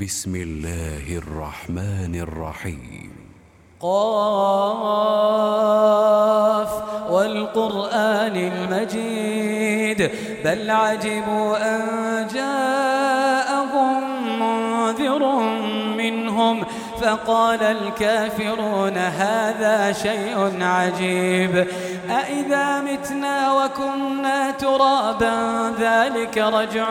بسم الله الرحمن الرحيم. قاف والقرآن المجيد بل عجبوا أن جاءهم منذر منهم فقال الكافرون هذا شيء عجيب. أئذا متنا وكنا ترابا ذلك رجع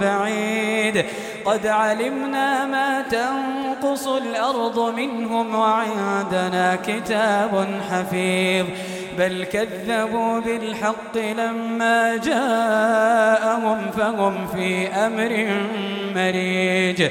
بعيد. قد علمنا ما تنقص الأرض منهم وعندنا كتاب حفيظ. بل كذبوا بالحق لما جاءهم فهم في أمر مريج.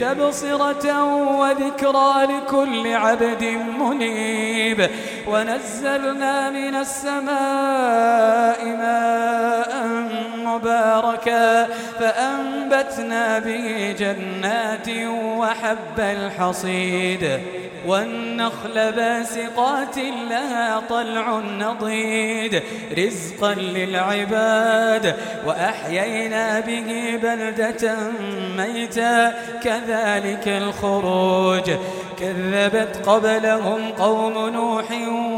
تبصرة وذكرى لكل عبد منيب. ونزلنا من السماء ماء مباركا فأنبتنا به جنات وحب الحصيد والنخل باسقات لها طلع نضيد رزقا للعباد. وأحيينا به بلدة ميتا كذلك الخروج. كذبت قبلهم قوم نوح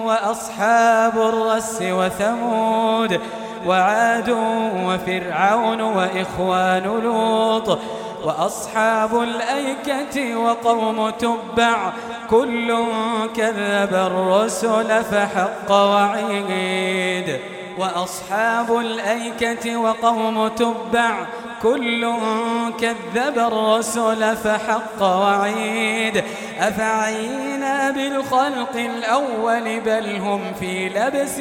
وأصحاب الرس وثمود. وعاد وفرعون وإخوان لوط وأصحاب الأيكة وقوم تبع كل كذب الرسل فحق وعيد وأصحاب الأيكة وقوم تبع كل كذب الرسل فحق وعيد أفعينا بالخلق الأول بل هم في لبس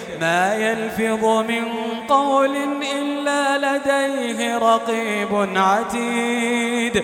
ما يلفظ من قول إلا لديه رقيب عتيد.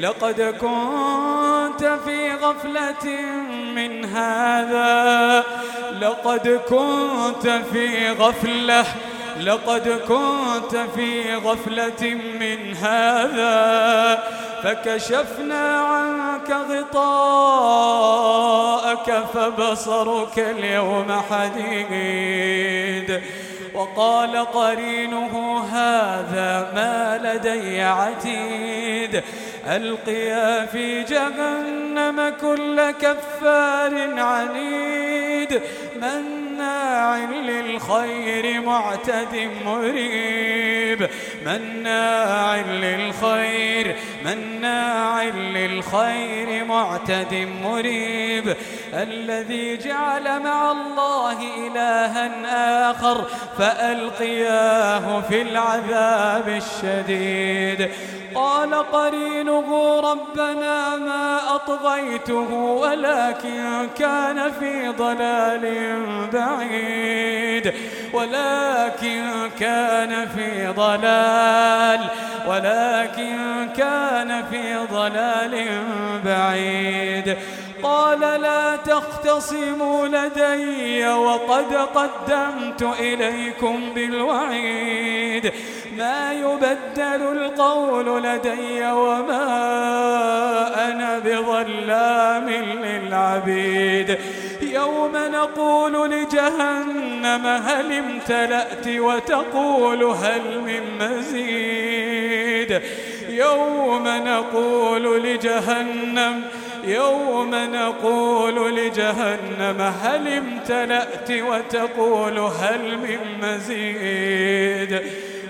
لقد كنت في غفلة من هذا. لقد كنت في غفلة. لقد كنت في غفلة من هذا. فكشفنا عنك غطاءك فبصرك اليوم حديد. وقال قرينه هذا ما لدي عتيد. ألقيا في جهنم كل كفار عنيد. مناع للخير معتد مريب. مناع للخير مناع للخير معتد مريب. الذي جعل مع الله إلها آخر فألقياه في العذاب الشديد. قال قرينه ربنا ما أطغيته ولكن كان في ضلال بعيد. ولكن كان في ضلال ولكن كان في ضلال بعيد. قال لا تختصموا لدي وقد قدمت إليكم بالوعيد. ما يبدل القول لدي وما أنا بظلام للعبيد. يوم نقول لجهنم هل امتلأت وتقول هل من مزيد. يوم نقول لجهنم يوم نقول لجهنم هل امتلأت وتقول هل من مزيد.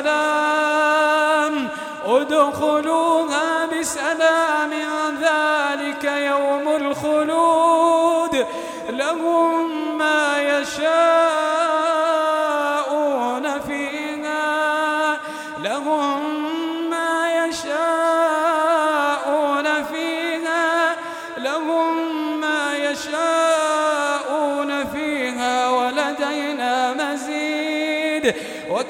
بسلام ادخلوها بسلام ذلك يوم الخلود. لهم ما يشاءون فيها. لهم ما يشاءون فيها. لهم ما يشاءون فيها.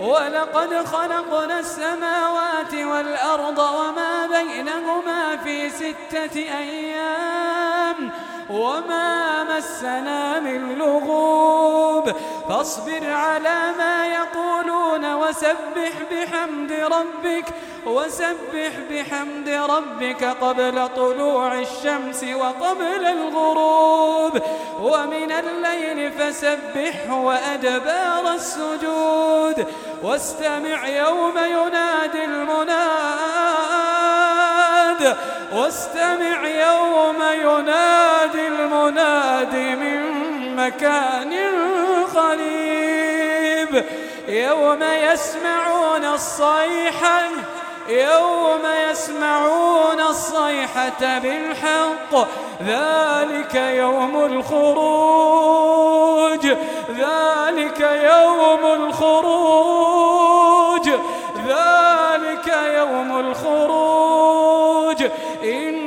ولقد خلقنا السماوات والأرض وما بينهما في ستة أيام. وما مسنا من لغوب. فاصبر على ما يقولون وسبح بحمد ربك وسبح بحمد ربك قبل طلوع الشمس وقبل الغروب. ومن الليل فسبح وأدبار السجود. واستمع يوم ينادي المناد. واستمع يوم ينادي المناد من مكان قريب. يوم يسمعون الصيحة يوم يسمعون الصيحة بالحق. ذلك يوم الخروج ذلك يوم الخروج ذلك يوم الخروج. نحن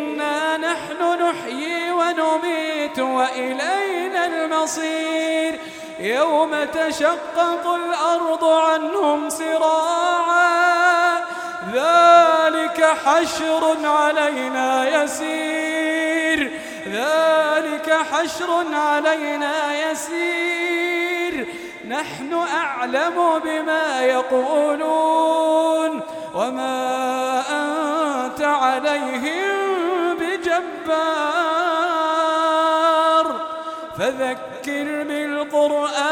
ونميت وإلينا المصير. يوم تشقق الأرض عنهم سراعا. ذلك حشر علينا يسير. ذلك حشر علينا يسير. نحن أعلم بما يقولون. وما أنت عليهم بجبار. فذكر بالقرآن